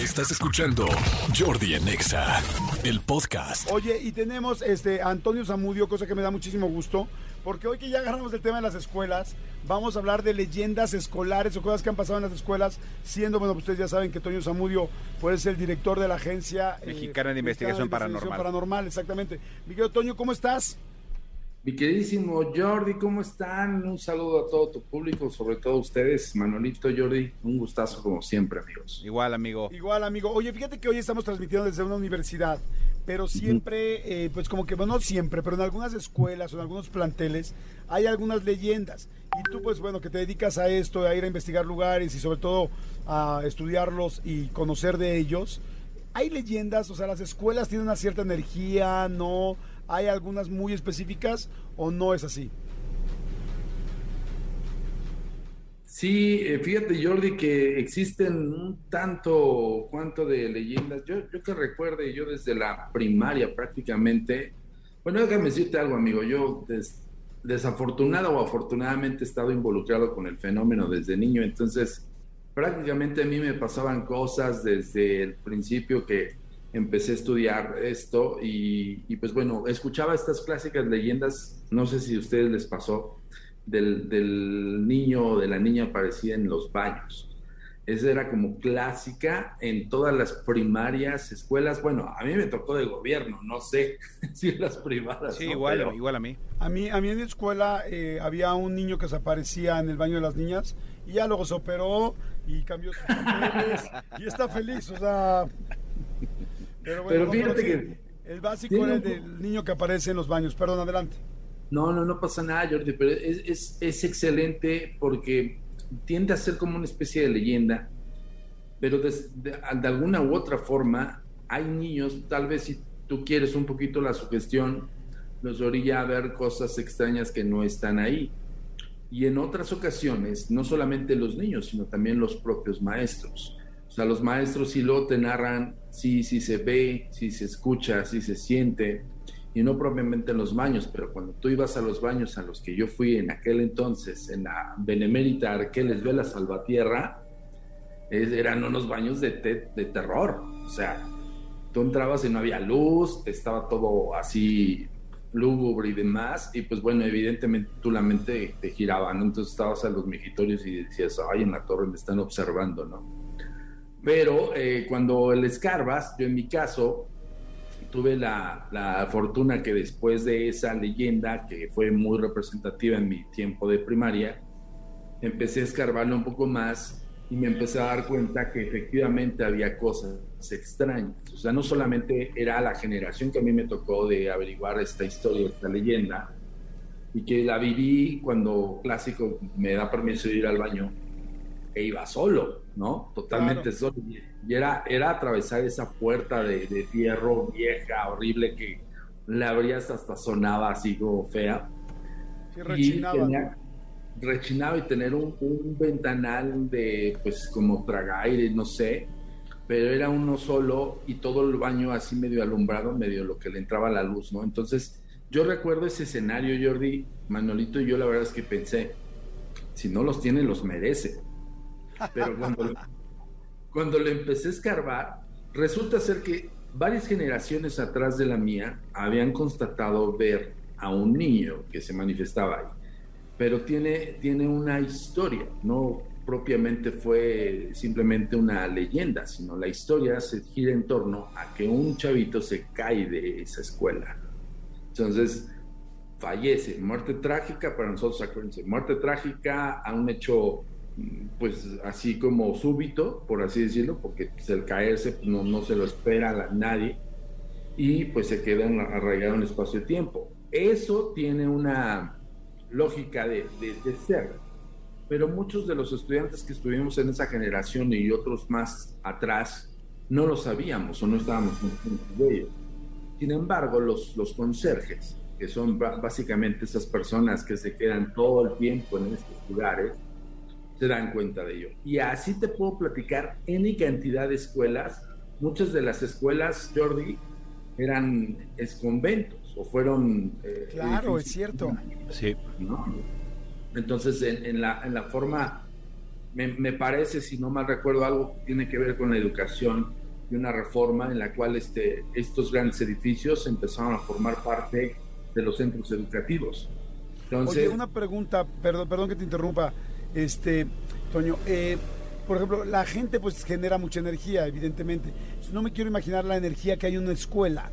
Estás escuchando Jordi Anexa, el podcast. Oye, y tenemos este a Antonio Zamudio, cosa que me da muchísimo gusto, porque hoy que ya agarramos el tema de las escuelas, vamos a hablar de leyendas escolares o cosas que han pasado en las escuelas, siendo, bueno, pues ustedes ya saben que Antonio Zamudio puede ser el director de la agencia eh, Mexicana de Investigación Paranormal. Paranormal, exactamente. Miguel Toño, ¿cómo estás? Mi queridísimo Jordi, ¿cómo están? Un saludo a todo tu público, sobre todo a ustedes, Manolito, Jordi, un gustazo como siempre, amigos. Igual, amigo. Igual, amigo. Oye, fíjate que hoy estamos transmitiendo desde una universidad, pero siempre, eh, pues como que, bueno, no siempre, pero en algunas escuelas o en algunos planteles hay algunas leyendas. Y tú, pues bueno, que te dedicas a esto, a ir a investigar lugares y sobre todo a estudiarlos y conocer de ellos. Hay leyendas, o sea, las escuelas tienen una cierta energía, ¿no? ¿Hay algunas muy específicas o no es así? Sí, eh, fíjate Jordi que existen un tanto cuanto de leyendas. Yo, yo que recuerde, yo desde la primaria prácticamente, bueno, déjame decirte algo amigo, yo des, desafortunado o afortunadamente he estado involucrado con el fenómeno desde niño, entonces prácticamente a mí me pasaban cosas desde el principio que empecé a estudiar esto y, y, pues bueno, escuchaba estas clásicas leyendas, no sé si a ustedes les pasó, del, del niño o de la niña aparecida en los baños. Esa era como clásica en todas las primarias, escuelas. Bueno, a mí me tocó de gobierno, no sé si las privadas. Sí, ¿no? igual, Pero- igual a mí. A mí, a mí en mi escuela eh, había un niño que se aparecía en el baño de las niñas y ya luego se operó y cambió sus papeles y está feliz, o sea... Pero, fíjate que El básico era el del niño que aparece en los baños. Perdón, adelante. No, no, no pasa nada, Jordi, pero es, es, es excelente porque tiende a ser como una especie de leyenda, pero de alguna u otra forma hay niños, tal vez si tú quieres un poquito la sugestión, los orilla a ver cosas extrañas que no están ahí. Y en otras ocasiones, no solamente los niños, sino también los propios maestros. O sea, los maestros sí lo te narran, sí, sí se ve, sí se escucha, sí se siente, y no propiamente en los baños, pero cuando tú ibas a los baños a los que yo fui en aquel entonces, en la Benemérita Arqueles Vela Salvatierra, eran unos baños de, te- de terror. O sea, tú entrabas y no había luz, estaba todo así lúgubre y demás, y pues bueno, evidentemente tú la mente te giraba, ¿no? Entonces estabas a los mijitorios y decías, ay, en la torre me están observando, ¿no? Pero eh, cuando el escarbas, yo en mi caso, tuve la, la fortuna que después de esa leyenda, que fue muy representativa en mi tiempo de primaria, empecé a escarbarlo un poco más y me empecé a dar cuenta que efectivamente había cosas extrañas. O sea, no solamente era la generación que a mí me tocó de averiguar esta historia, esta leyenda, y que la viví cuando clásico me da permiso de ir al baño e iba solo, ¿no? Totalmente Claro. solo. Y- Y era, era atravesar esa puerta de, de hierro vieja, horrible, que la abrías hasta sonaba así como fea. Sí, Y rechinaba. tenía- rechinaba y tener un, un ventanal de, pues, como tragaire, no sé, pero era uno solo y todo el baño así medio alumbrado, medio lo que le entraba la luz, ¿no? Entonces, yo recuerdo ese escenario, Jordi, Manolito y yo, la verdad es que pensé, si no los tiene, los merece. Pero cuando, cuando le empecé a escarbar, resulta ser que varias generaciones atrás de la mía habían constatado ver a un niño que se manifestaba ahí. Pero tiene, tiene una historia, no propiamente fue simplemente una leyenda, sino la historia se gira en torno a que un chavito se cae de esa escuela. Entonces, fallece, muerte trágica para nosotros, acuérdense, muerte trágica a un hecho pues así como súbito, por así decirlo, porque pues, el caerse pues, no, no se lo espera nadie y pues se queda arraigado en el espacio de tiempo. Eso tiene una lógica de, de- ser, pero muchos de los estudiantes que estuvimos en esa generación y otros más atrás no lo sabíamos o no estábamos conscientes de ello. Sin embargo, los, los conserjes, que son básicamente esas personas que se quedan todo el tiempo en estos lugares, se dan cuenta de ello. Y así te puedo platicar N cantidad de escuelas. Muchas de las escuelas, Jordi, eran conventos o fueron... eh, Claro, es cierto. Sí. ¿no? Entonces, en, en la, en la forma me, parece, si no mal recuerdo, algo que tiene que ver con la educación y una reforma en la cual este, estos grandes edificios empezaron a formar parte de los centros educativos. Entonces, Oye, una pregunta, perdón, perdón que te interrumpa, este, Toño, eh, por ejemplo, la gente pues genera mucha energía, evidentemente. No me quiero imaginar la energía que hay en una escuela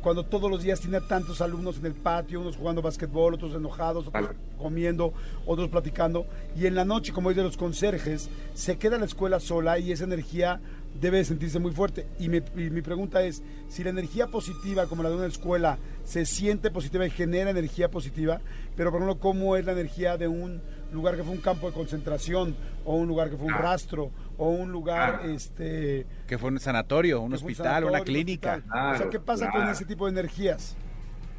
cuando todos los días tiene tantos alumnos en el patio, unos jugando básquetbol, otros enojados, otros comiendo, otros platicando, y en la noche, como es de los conserjes, se queda la escuela sola y esa energía debe sentirse muy fuerte. Y mi, y mi pregunta es, si la energía positiva, como la de una escuela, se siente positiva y genera energía positiva, pero por ejemplo, ¿cómo es la energía de un lugar que fue un campo de concentración o un lugar que fue un ah. rastro o un lugar ah. este que fue un sanatorio, un hospital, una clínica. o sea, ¿qué pasa con ese tipo de energías?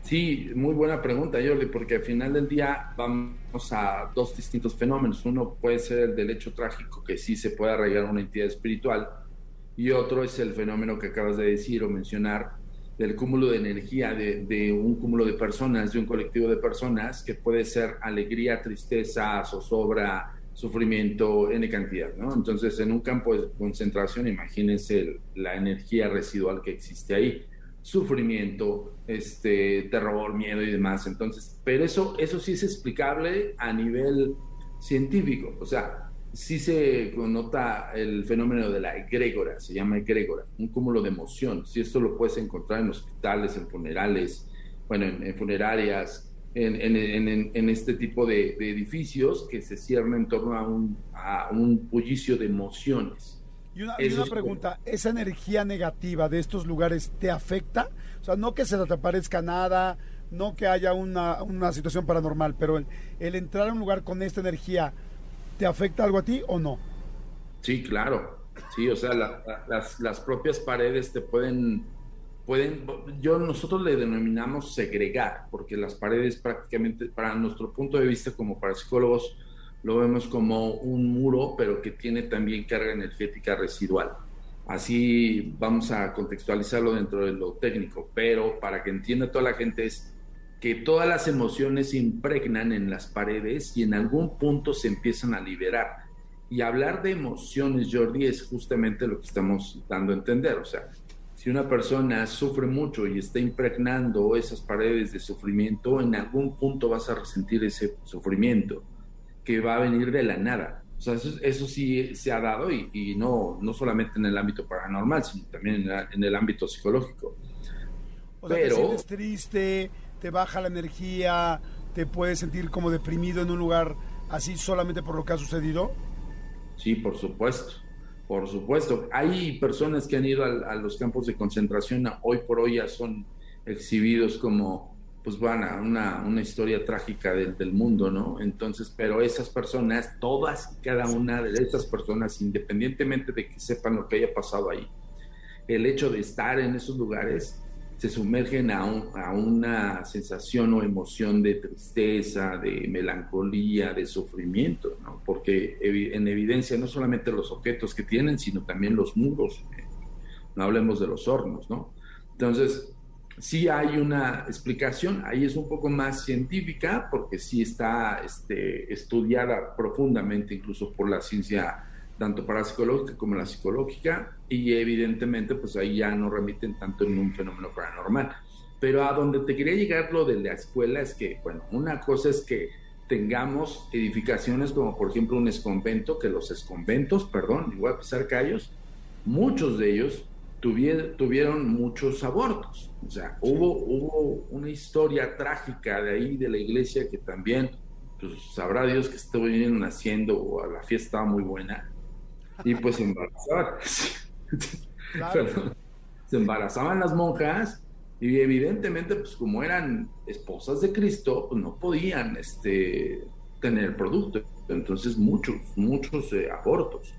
Sí, muy buena pregunta, Jordi, porque al final del día vamos a dos distintos fenómenos. Uno puede ser el del hecho trágico, que sí se puede arraigar una entidad espiritual, y otro es el fenómeno que acabas de decir o mencionar, del cúmulo de energía de, un cúmulo de personas, de un colectivo de personas, que puede ser alegría, tristeza, zozobra, sufrimiento, N cantidad, ¿no? Entonces, en un campo de concentración, imagínense la energía residual que existe ahí, sufrimiento, este, terror, miedo y demás. Entonces, pero eso, eso sí es explicable a nivel científico, o sea, sí se nota el fenómeno de la egrégora, se llama egrégora, un cúmulo de emociones. Y esto lo puedes encontrar en hospitales, en funerales, bueno, en, funerarias, en, este tipo de, edificios que se cierran en torno a un, a un bullicio de emociones. Y una, pregunta, ¿esa energía negativa de estos lugares te afecta? O sea, no que se te aparezca nada, no que haya una, una situación paranormal, pero el, el entrar a un lugar con esta energía ¿Te afecta algo a ti o no? Sí, claro. Sí, o sea, las, las, propias paredes te pueden, pueden, yo nosotros le denominamos segregar, porque las paredes prácticamente, para nuestro punto de vista como para psicólogos, lo vemos como un muro, pero que tiene también carga energética residual. Así vamos a contextualizarlo dentro de lo técnico, pero para que entienda toda la gente es que todas las emociones se impregnan en las paredes y en algún punto se empiezan a liberar. Y hablar de emociones, Jordi, es justamente lo que estamos dando a entender. O sea, si una persona sufre mucho y está impregnando esas paredes de sufrimiento, en algún punto vas a resentir ese sufrimiento que va a venir de la nada. O sea, eso, sí se ha dado y, no, no solamente en el ámbito paranormal, sino también en, el ámbito psicológico. O sea, Pero, te triste, te baja la energía, te puedes sentir como deprimido en un lugar así solamente por lo que ha sucedido? Sí, por supuesto, por supuesto. Hay personas que han ido a, los campos de concentración, hoy por hoy ya son exhibidos como, pues van a una, una historia trágica del mundo, ¿no? Entonces, pero esas personas, todas y cada una de esas personas, independientemente de que sepan lo que haya pasado ahí, el hecho de estar en esos lugares se sumergen a, a, una sensación o emoción de tristeza, de melancolía, de sufrimiento, ¿no? porque en evidencia no solamente los objetos que tienen, sino también los muros, eh, no hablemos de los hornos, ¿no? Entonces, sí hay una explicación, ahí es un poco más científica, porque sí está este, estudiada profundamente incluso por la ciencia tanto parapsicológica como la psicológica, y evidentemente pues ahí ya no remiten tanto en un fenómeno paranormal. Pero a donde te quería llegar lo de la escuela es que, bueno, una cosa es que tengamos edificaciones como por ejemplo un esconvento, que los esconventos, perdón, igual a pisar callos, muchos de ellos tuvieron, tuvieron muchos abortos. O sea, hubo, hubo una historia trágica de ahí de la iglesia que también, pues sabrá Dios que estuvieron haciendo, o la fiesta estaba muy buena, y pues se embarazaban. se embarazaban las monjas y evidentemente, pues como eran esposas de Cristo, pues no podían este, tener producto. Entonces muchos, muchos eh, abortos.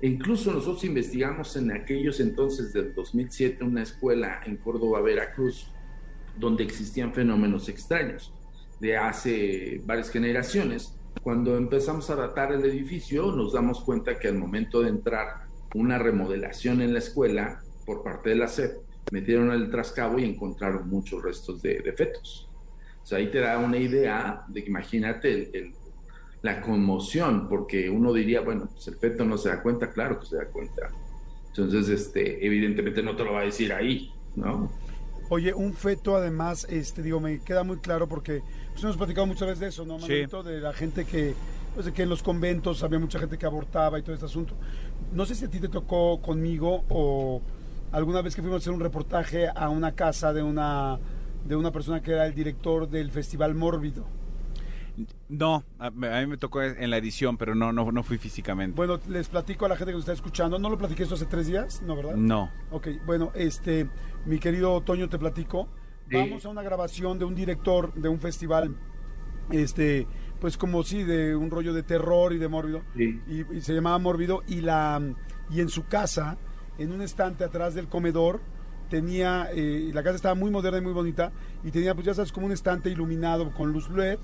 E incluso nosotros investigamos en aquellos entonces del 2007 una escuela en Córdoba, Veracruz, donde existían fenómenos extraños de hace varias generaciones cuando empezamos a datar el edificio, nos damos cuenta que al momento de entrar una remodelación en la escuela por parte de la SEP, metieron el trascabo y encontraron muchos restos de, fetos. O sea, ahí te da una idea de que imagínate la conmoción, porque uno diría, bueno, pues el feto no se da cuenta, claro que se da cuenta. Entonces, este, evidentemente no te lo va a decir ahí, ¿no? Oye, un feto además, este, digo, me queda muy claro porque pues, hemos platicado muchas veces de eso, ¿no, Manuelito? De la gente que, pues, de que en los conventos había mucha gente que abortaba y todo este asunto. No sé si a ti te tocó conmigo o alguna vez que fuimos a hacer un reportaje a una casa de una, de una persona que era el director del Festival Mórbido. No, a, mí me tocó en la edición, pero no, no, no fui físicamente. Bueno, les platico a la gente que nos está escuchando. ¿No lo platiqué esto hace tres días? ¿No, verdad? No. Ok, bueno, este, mi querido Toño, te platico. Vamos a una grabación de un director de un festival, este, pues como sí, de un rollo de terror y de mórbido. Y, y, se llamaba Mórbido. Y, la, y en su casa, en un estante atrás del comedor, tenía, eh, la casa estaba muy moderna y muy bonita, y tenía, pues ya sabes, como un estante iluminado con luz LED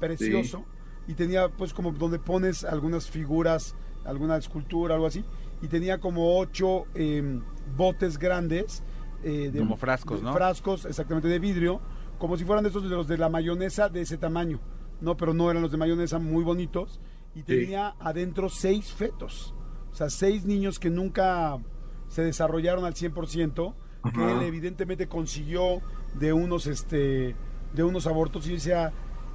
precioso y tenía pues como donde pones algunas figuras, alguna escultura, algo así, y tenía como ocho em, botes grandes. Eh, de, como frascos, ¿no? Frascos, exactamente, de vidrio, como si fueran de esos de los de la mayonesa de ese tamaño, ¿no? Pero no eran los de mayonesa muy bonitos, y tenía adentro seis fetos, o sea, seis niños que nunca se desarrollaron al 100%, que él evidentemente consiguió de unos, este, de unos abortos, y decía,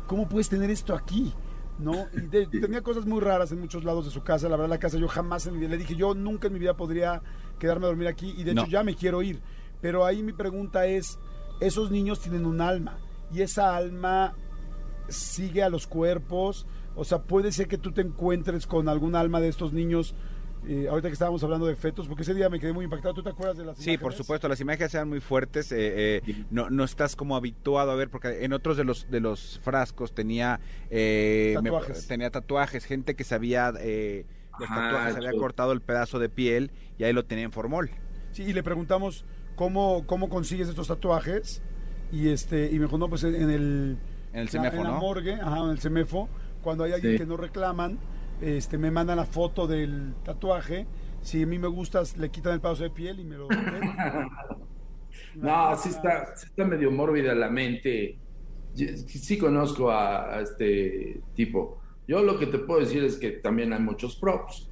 ¿cómo puedes tener esto aquí? ¿no? Y tenía cosas muy raras en muchos lados de su casa. La verdad, la casa yo jamás en mi vida le dije, yo nunca en mi vida podría quedarme a dormir aquí y de hecho ya me quiero ir. Pero ahí mi pregunta es, esos niños tienen un alma y esa alma sigue a los cuerpos. O sea, puede ser que tú te encuentres con algún alma de estos niños eh, ahorita que estábamos hablando de fetos, porque ese día me quedé muy impactado. ¿Tú te acuerdas de las sí, por supuesto, las imágenes eran muy fuertes. Eh, eh, no, no estás como habituado a ver, porque en otros de los de los frascos tenía tatuajes. tenía tatuajes, gente que sabía los tatuajes, había cortado el pedazo de piel y ahí lo tenía en formol. Sí, y le preguntamos cómo cómo consigues estos tatuajes y este y me dijo no pues en el en el semefo, en la morgue, ajá, en el semefo, cuando hay alguien que no reclaman este, me mandan la foto del tatuaje. Si a mí me gusta, le quitan el paso de piel y me lo... no, sí está, está medio mórbida la mente. Sí conozco a, este tipo. Yo lo que te puedo decir es que también hay muchos props.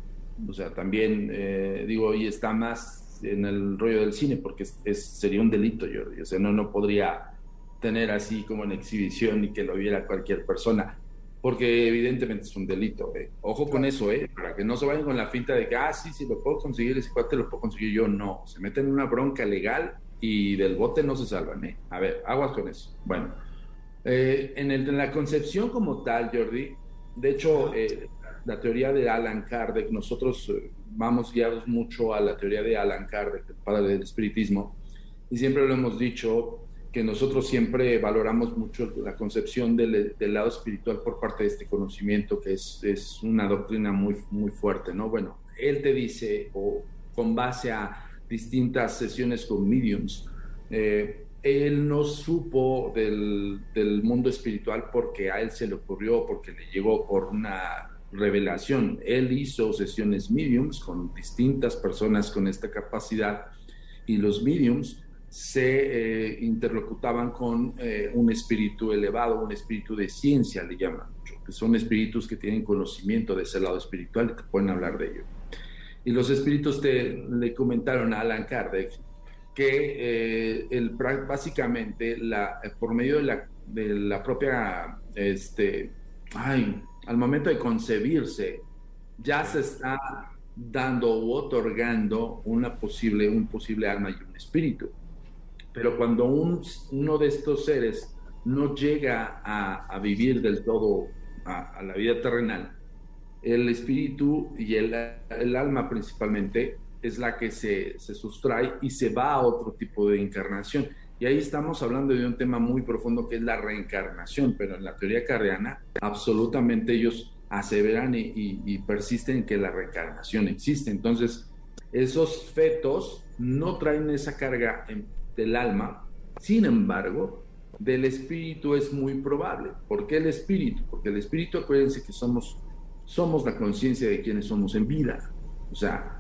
O sea, también, eh, digo, y está más en el rollo del cine porque es, sería un delito, Jordi. O sea, no, no podría tener así como en exhibición y que lo viera cualquier persona porque evidentemente es un delito. ¿eh? Ojo con eso, ¿eh? para que no se vayan con la finta de que, ah, sí, sí, lo puedo conseguir, ese cuate lo puedo conseguir yo. No, se meten en una bronca legal y del bote no se salvan. ¿eh? A ver, aguas con eso. Bueno, eh, en, el, en la concepción como tal, Jordi, de hecho, eh, la teoría de Alan Kardec, nosotros eh, vamos guiados mucho a la teoría de Alan Kardec, el padre del espiritismo, y siempre lo hemos dicho, que nosotros siempre valoramos mucho la concepción del, lado espiritual por parte de este conocimiento, que es, es, una doctrina muy, muy fuerte, ¿no? Bueno, él te dice, o con base a distintas sesiones con mediums, eh, él no supo del, del, mundo espiritual porque a él se le ocurrió, porque le llegó por una revelación. Él hizo sesiones mediums con distintas personas con esta capacidad y los mediums se eh, interlocutaban con eh, un espíritu elevado, un espíritu de ciencia, le llaman que son espíritus que tienen conocimiento de ese lado espiritual y te pueden hablar de ello. Y los espíritus le comentaron a Alan Kardec que eh, el, básicamente la, por medio de la, de la propia, este, ay, al momento de concebirse, ya se está dando u otorgando una posible, un posible alma y un espíritu. Pero cuando uno de estos seres no llega a, vivir del todo a, la vida terrenal, el espíritu y el, alma principalmente es la que se, sustrae y se va a otro tipo de encarnación. Y ahí estamos hablando de un tema muy profundo que es la reencarnación, pero en la teoría cardiana absolutamente ellos aseveran y, y, persisten en que la reencarnación existe. Entonces, esos fetos no traen esa carga en, del alma, sin embargo, del espíritu es muy probable. ¿Por qué el espíritu? Porque el espíritu, acuérdense que somos, somos la conciencia de quienes somos en vida. O sea,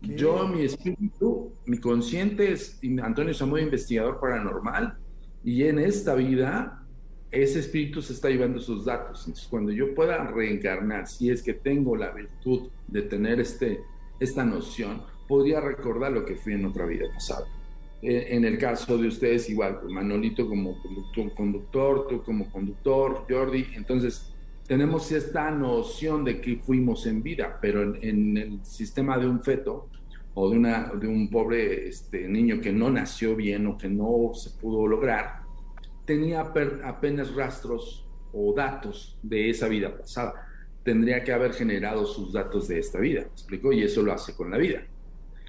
yo, mi espíritu, mi consciente es Antonio Samuel, investigador paranormal, y en esta vida ese espíritu se está llevando sus datos. Entonces, cuando yo pueda reencarnar, si es que tengo la virtud de tener este, esta noción, podría recordar lo que fui en otra vida pasada. Eh, en el caso de ustedes, igual, pues, Manolito como conductor, tú como conductor, Jordi. Entonces, tenemos esta noción de que fuimos en vida, pero en, el sistema de un feto o de, una, de un pobre este, niño que no nació bien o que no se pudo lograr, tenía apenas rastros o datos de esa vida pasada. Tendría que haber generado sus datos de esta vida, ¿me explico? Y eso lo hace con la vida.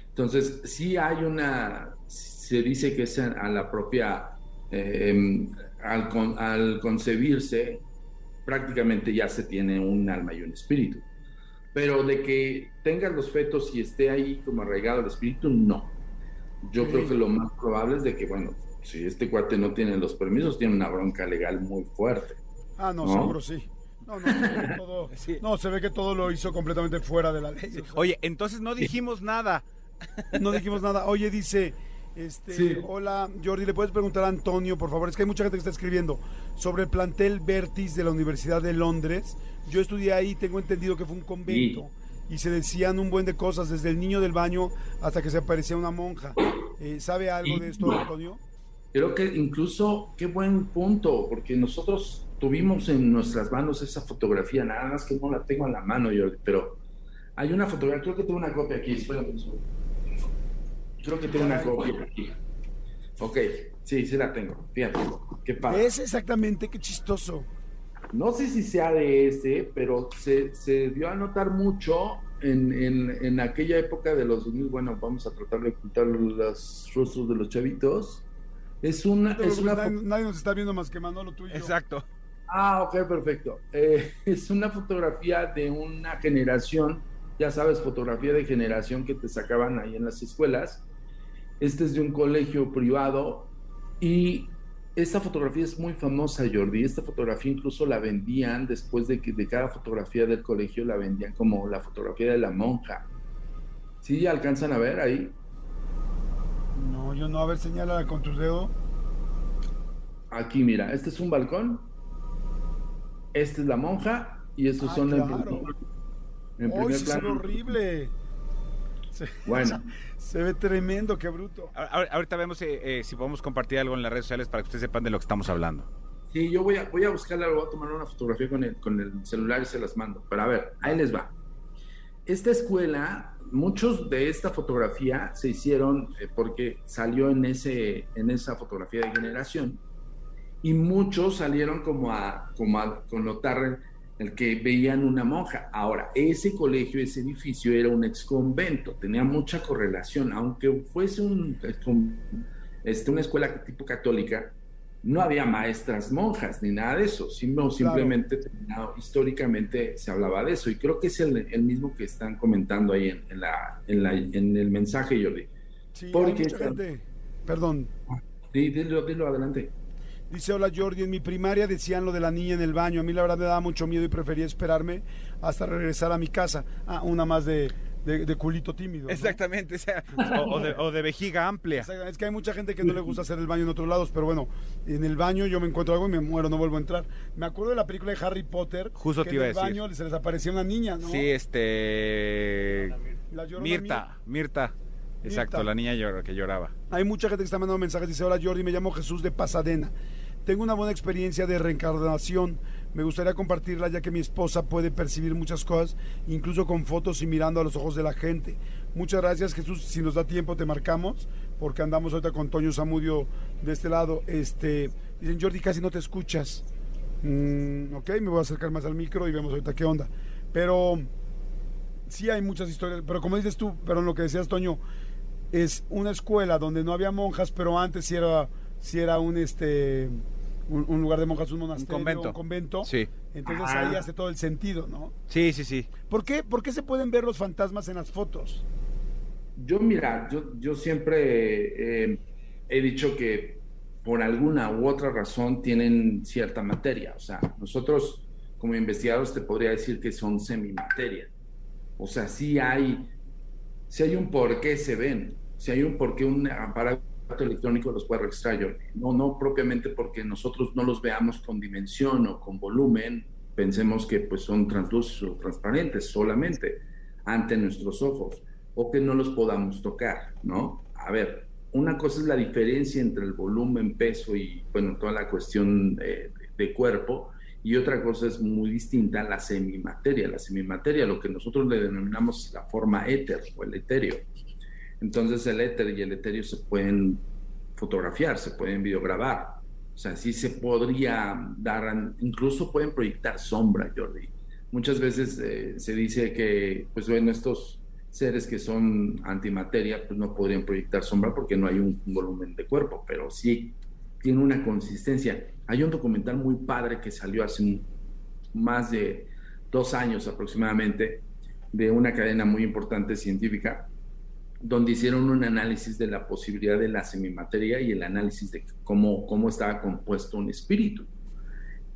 Entonces, sí hay una, se dice que es a la propia, eh, al, al concebirse, prácticamente ya se tiene un alma y un espíritu. Pero de que tenga los fetos y esté ahí como arraigado el espíritu, no. Yo creo que lo más probable es de que, bueno, si este cuate no tiene los permisos, tiene una bronca legal muy fuerte. Ah, no, seguro sí. No, no, todo, no, se ve que todo lo hizo completamente fuera de la ley. Oye, entonces no dijimos nada. No dijimos nada. Oye, dice, este, Hola, Jordi, ¿le puedes preguntar a Antonio, por favor? Es que hay mucha gente que está escribiendo sobre el plantel Vertis de la Universidad de Londres. Yo estudié ahí, tengo entendido que fue un convento. Y se decían un buen de cosas, desde el niño del baño hasta que se aparecía una monja. Eh, ¿Sabe algo de esto, Antonio? Creo que incluso, qué buen punto, porque nosotros tuvimos en nuestras manos esa fotografía, nada más que no la tengo en la mano, Jordi, pero hay una fotografía, creo que tengo una copia aquí, espérame Creo que tengo una copia aquí. Ok, sí, sí la tengo. Fíjate, qué padre. Es exactamente, qué chistoso. No sé si sea de ese, pero se, se dio a notar mucho en, en, en, aquella época de los 2000. Bueno, vamos a tratar de ocultar los rostros de los chavitos. Es una. es una nadie, nos está viendo más que Manolo tuyo. Exacto. Ah, ok, perfecto. Eh, es una fotografía de una generación, ya sabes, fotografía de generación que te sacaban ahí en las escuelas este es de un colegio privado y esta fotografía es muy famosa, Jordi. Esta fotografía incluso la vendían después de que de cada fotografía del colegio la vendían como la fotografía de la monja. ¿Sí alcanzan a ver ahí? No, yo no. A ver, señala con tu dedo. Aquí, mira, este es un balcón. Esta es la monja y estos ah, son claro. en, primer plano. horrible! Bueno. Se ve tremendo, qué bruto. Ahorita vemos eh, eh, si podemos compartir algo en las redes sociales para que ustedes sepan de lo que estamos hablando. Sí, yo voy a, voy a buscarla, voy a tomar una fotografía con el, con el celular y se las mando. Pero a ver, ahí les va. Esta escuela, muchos de esta fotografía se hicieron eh, porque salió en, ese, en esa fotografía de generación y muchos salieron como a, como a connotar el que veían una monja. Ahora, ese colegio, ese edificio era un ex convento, tenía mucha correlación, aunque fuese un, este, una escuela tipo católica, no había maestras monjas ni nada de eso, sino simplemente históricamente se hablaba de eso y creo que es el, mismo que están comentando ahí en, la, en, el mensaje, Jordi. Sí, Porque, gente. Perdón. dilo, dilo adelante. Dice, hola Jordi, en mi primaria decían lo de la niña en el baño. A mí la verdad me daba mucho miedo y prefería esperarme hasta regresar a mi casa. Ah, una más de, de, culito tímido. Exactamente, o, de, vejiga amplia. Es que hay mucha gente que no le gusta hacer el baño en otros lados, pero bueno, en el baño yo me encuentro algo y me muero, no vuelvo a entrar. Me acuerdo de la película de Harry Potter. Justo te iba en el baño se les aparecía una niña, ¿no? Sí, este... Mirta, Mirta. Exacto, la niña que lloraba. Hay mucha gente que está mandando mensajes. Dice, hola Jordi, me llamo Jesús de Pasadena. Tengo una buena experiencia de reencarnación. Me gustaría compartirla ya que mi esposa puede percibir muchas cosas, incluso con fotos y mirando a los ojos de la gente. Muchas gracias Jesús. Si nos da tiempo te marcamos, porque andamos ahorita con Toño Zamudio de este lado. Este, dicen, Jordi, casi no te escuchas. Mm, ok, me voy a acercar más al micro y vemos ahorita qué onda. Pero sí hay muchas historias. Pero como dices tú, pero lo que decías Toño, es una escuela donde no había monjas, pero antes sí era si era un este un, lugar de monjas, un monasterio, un convento. convento. Sí. Entonces ahí hace todo el sentido, ¿no? Sí, sí, sí. ¿Por qué, ¿Por qué se pueden ver los fantasmas en las fotos? Yo, mira, yo, yo siempre eh, he dicho que por alguna u otra razón tienen cierta materia. O sea, nosotros como investigadores te podría decir que son semimateria. O sea, sí hay, sí hay un por qué se ven, si hay un por qué, un, para aparato electrónico los puede registrar. No, no propiamente porque nosotros no los veamos con dimensión o con volumen, pensemos que pues son translúcidos o transparentes solamente ante nuestros ojos o que no los podamos tocar, ¿no? A ver, una cosa es la diferencia entre el volumen, peso y, bueno, toda la cuestión de, cuerpo, y otra cosa es muy distinta, la semimateria. La semimateria, lo que nosotros le denominamos la forma éter o el etéreo. Entonces el éter y el etéreo se pueden fotografiar, se pueden videograbar. O sea, sí se podría dar, incluso pueden proyectar sombra, Jordi. Muchas veces eh, se dice que, pues bueno, estos seres que son antimateria, pues no podrían proyectar sombra porque no hay un, volumen de cuerpo, pero sí tiene una consistencia. Hay un documental muy padre que salió hace más de dos años aproximadamente de una cadena muy importante científica, donde hicieron un análisis de la posibilidad de la semimateria y el análisis de cómo, cómo estaba compuesto un espíritu.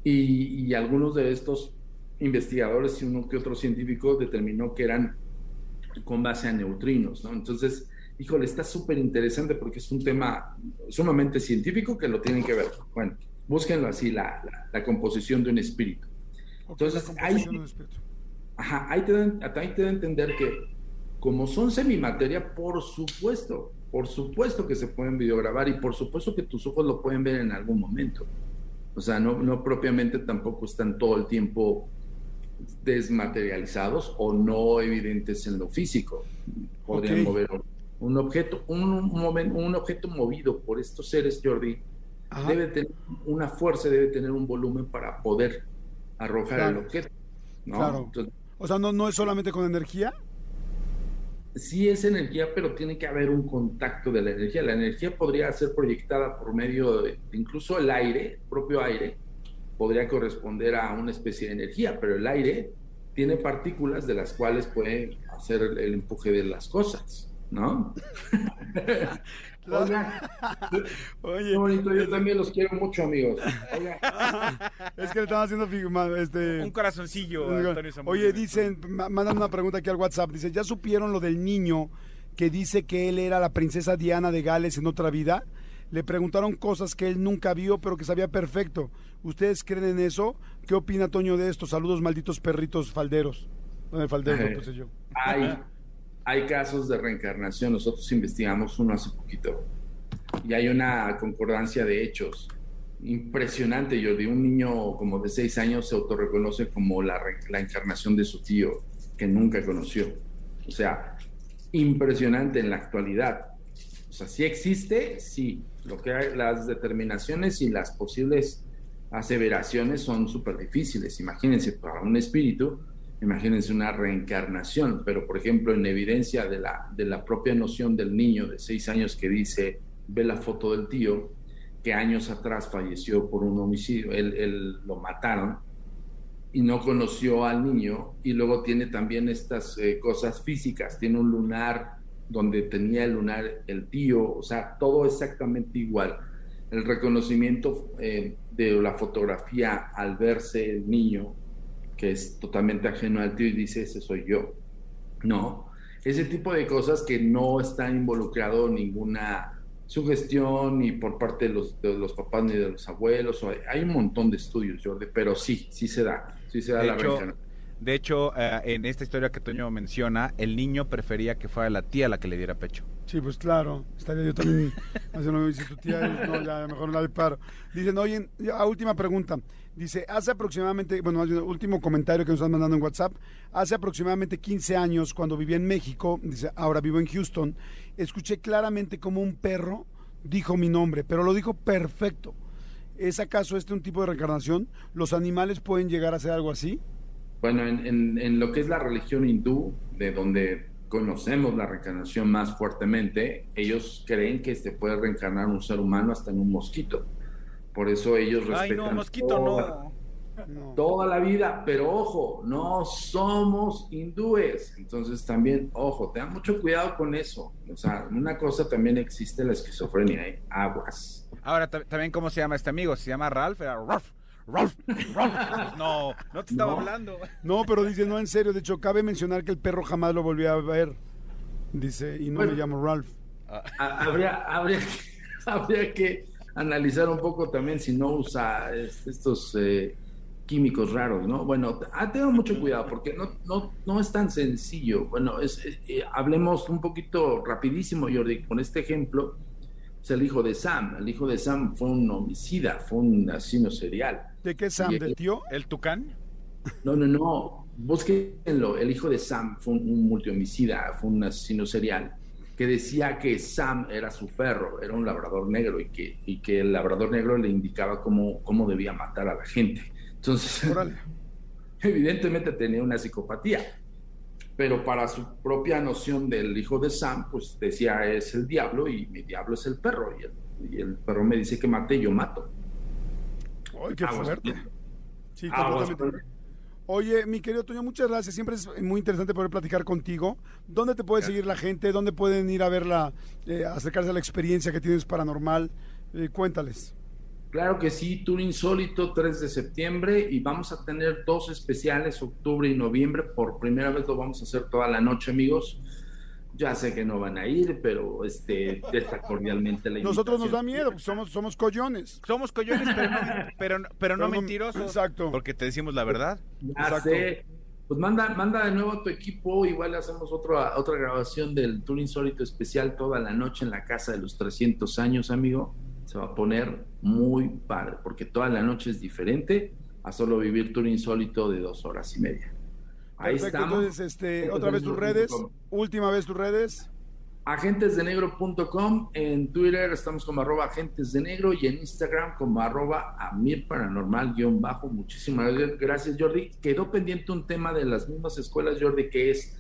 Y, y algunos de estos investigadores y uno que otro científico determinó que eran con base a neutrinos, ¿no? Entonces, híjole, está súper interesante porque es un tema sumamente científico que lo tienen que ver. Bueno, búsquenlo así, la, la, composición de un espíritu. Entonces, ahí, ajá, ahí, te ahí te da a entender que como son semimateria, por supuesto, por supuesto que se pueden videograbar y por supuesto que tus ojos lo pueden ver en algún momento. O sea, no, no propiamente tampoco están todo el tiempo desmaterializados o no evidentes en lo físico. Podrían mover un objeto, un, un, objeto movido por estos seres, Jordi, debe tener una fuerza, debe tener un volumen para poder arrojar el objeto. ¿no? o sea, ¿no, ¿no es solamente con energía? Sí es energía, pero tiene que haber un contacto de la energía. La energía podría ser proyectada por medio de incluso el aire, propio aire, podría corresponder a una especie de energía, pero el aire tiene partículas de las cuales puede hacer el, empuje de las cosas, ¿no? Oye, bonito, yo también los quiero mucho, amigos. es que le están haciendo este... un corazoncillo. Oye, dicen, mandan una pregunta aquí al WhatsApp, dice, ¿ya supieron lo del niño que dice que él era la princesa Diana de Gales en otra vida? Le preguntaron cosas que él nunca vio, pero que sabía perfecto. ¿Ustedes creen en eso? ¿Qué opina Toño de esto? Saludos, malditos perritos falderos. Bueno, faldero, yo. Hay, hay casos de reencarnación. Nosotros investigamos uno hace poquito. Y hay una concordancia de hechos impresionante, Yo de Un niño como de seis años se autorreconoce como la, la encarnación de su tío, que nunca conoció. O sea, impresionante en la actualidad. O sea, sí existe, sí. Lo que hay, las determinaciones y las posibles aseveraciones son súper difíciles. Imagínense, para un espíritu, imagínense una reencarnación, pero por ejemplo, en evidencia de la, de la propia noción del niño de seis años que dice, ve la foto del tío, que años atrás falleció por un homicidio, él, lo mataron y no conoció al niño y luego tiene también estas eh, cosas físicas, tiene un lunar donde tenía el lunar el tío, o sea, todo exactamente igual. El reconocimiento eh, de la fotografía al verse el niño, que es totalmente ajeno al tío y dice, ese soy yo. No, ese tipo de cosas que no está involucrado ninguna sugestión ni por parte de los, de los papás ni de los abuelos. Hay un montón de estudios, Jordi, pero sí, sí se da, sí se da la hecho, De hecho, eh, en esta historia que Toño menciona, el niño prefería que fuera la tía la que le diera pecho. Sí, pues claro, estaría yo también haciendo dice tu tía, no, ya mejor la. Dicen, oye, a última pregunta. Dice, hace aproximadamente, bueno, último comentario que nos están mandando en WhatsApp, hace aproximadamente 15 años, cuando vivía en México, dice, ahora vivo en Houston, escuché claramente como un perro dijo mi nombre, pero lo dijo perfecto. ¿Es acaso este un tipo de reencarnación? ¿Los animales pueden llegar a ser algo así? Bueno, en, en lo que es la religión hindú, de donde conocemos la reencarnación más fuertemente, ellos creen que se puede reencarnar un ser humano hasta en un mosquito. Por eso ellos respetan Ay, no, mosquito toda, no. toda la vida, pero ojo, no somos hindúes. Entonces también, ojo, tengan mucho cuidado con eso. O sea, una cosa también existe la esquizofrenia, hay ¿eh? aguas. Ahora, también, ¿cómo se llama este amigo? ¿Se llama Ralph? Era Ralph. No, no te estaba hablando. No, pero dice, no, en serio. De hecho, cabe mencionar que el perro jamás lo volvió a ver. Dice, y no me llamo Ralph. Habría, habría, habría que analizar un poco también si no usa estos eh, químicos raros, ¿no? Bueno, ah, tengo mucho cuidado porque no, no, no es tan sencillo. Bueno, es, eh, hablemos un poquito rapidísimo, Jordi, con este ejemplo. Es el hijo de Sam. El hijo de Sam fue un homicida, fue un asesino serial. ¿De qué Sam? ¿Del tío? ¿El Tucán? No, no, no. Búsquenlo. El hijo de Sam fue un, un multihomicida, fue un asesino serial que decía que Sam era su perro, era un labrador negro y que, y que el labrador negro le indicaba cómo, cómo debía matar a la gente. Entonces, evidentemente tenía una psicopatía, pero para su propia noción del hijo de Sam, pues decía es el diablo y mi diablo es el perro y el, perro me dice que mate, yo mato. ¡Ay, qué fuerte! Sí, completamente. Oye, mi querido Toño, muchas gracias. Siempre es muy interesante poder platicar contigo. ¿Dónde te puede seguir la gente? ¿Dónde pueden ir a verla, eh, acercarse a la experiencia que tienes paranormal? Eh, cuéntales. Claro que sí, Tour Insólito 3 de septiembre y vamos a tener dos especiales, octubre y noviembre. Por primera vez lo vamos a hacer toda la noche, amigos. Ya sé que no van a ir, pero este está cordialmente la Nosotros nos da miedo, somos somos collones. Somos collones, pero no, pero, no, mentirosos. Exacto. Porque te decimos la verdad. Ya sé. Pues manda, manda de nuevo a tu equipo, igual hacemos otra otra grabación del Tour Insólito especial toda la noche en la casa de los 300 años, amigo. Se va a poner muy padre, porque toda la noche es diferente a solo vivir Tour Insólito de dos horas y media. Ahí estamos. Entonces, este, otra vez tus redes, última vez tus redes. Agentesdenegro.com, en Twitter estamos como arroba agentesdenegro y en Instagram como arroba amir paranormal guion bajo. Muchísimas gracias Jordi. Quedó pendiente un tema de las mismas escuelas Jordi que es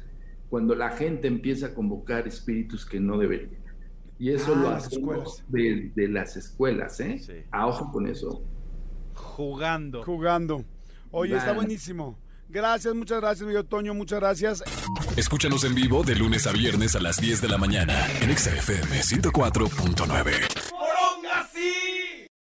cuando la gente empieza a convocar espíritus que no deberían. Y eso ah, lo hacemos desde las escuelas, ¿eh? A ojo con eso. Jugando. Jugando. Oye, está buenísimo. Gracias, muchas gracias, mi Toño, muchas gracias. Escúchanos en vivo de lunes a viernes a las 10 de la mañana en XFM 104.9.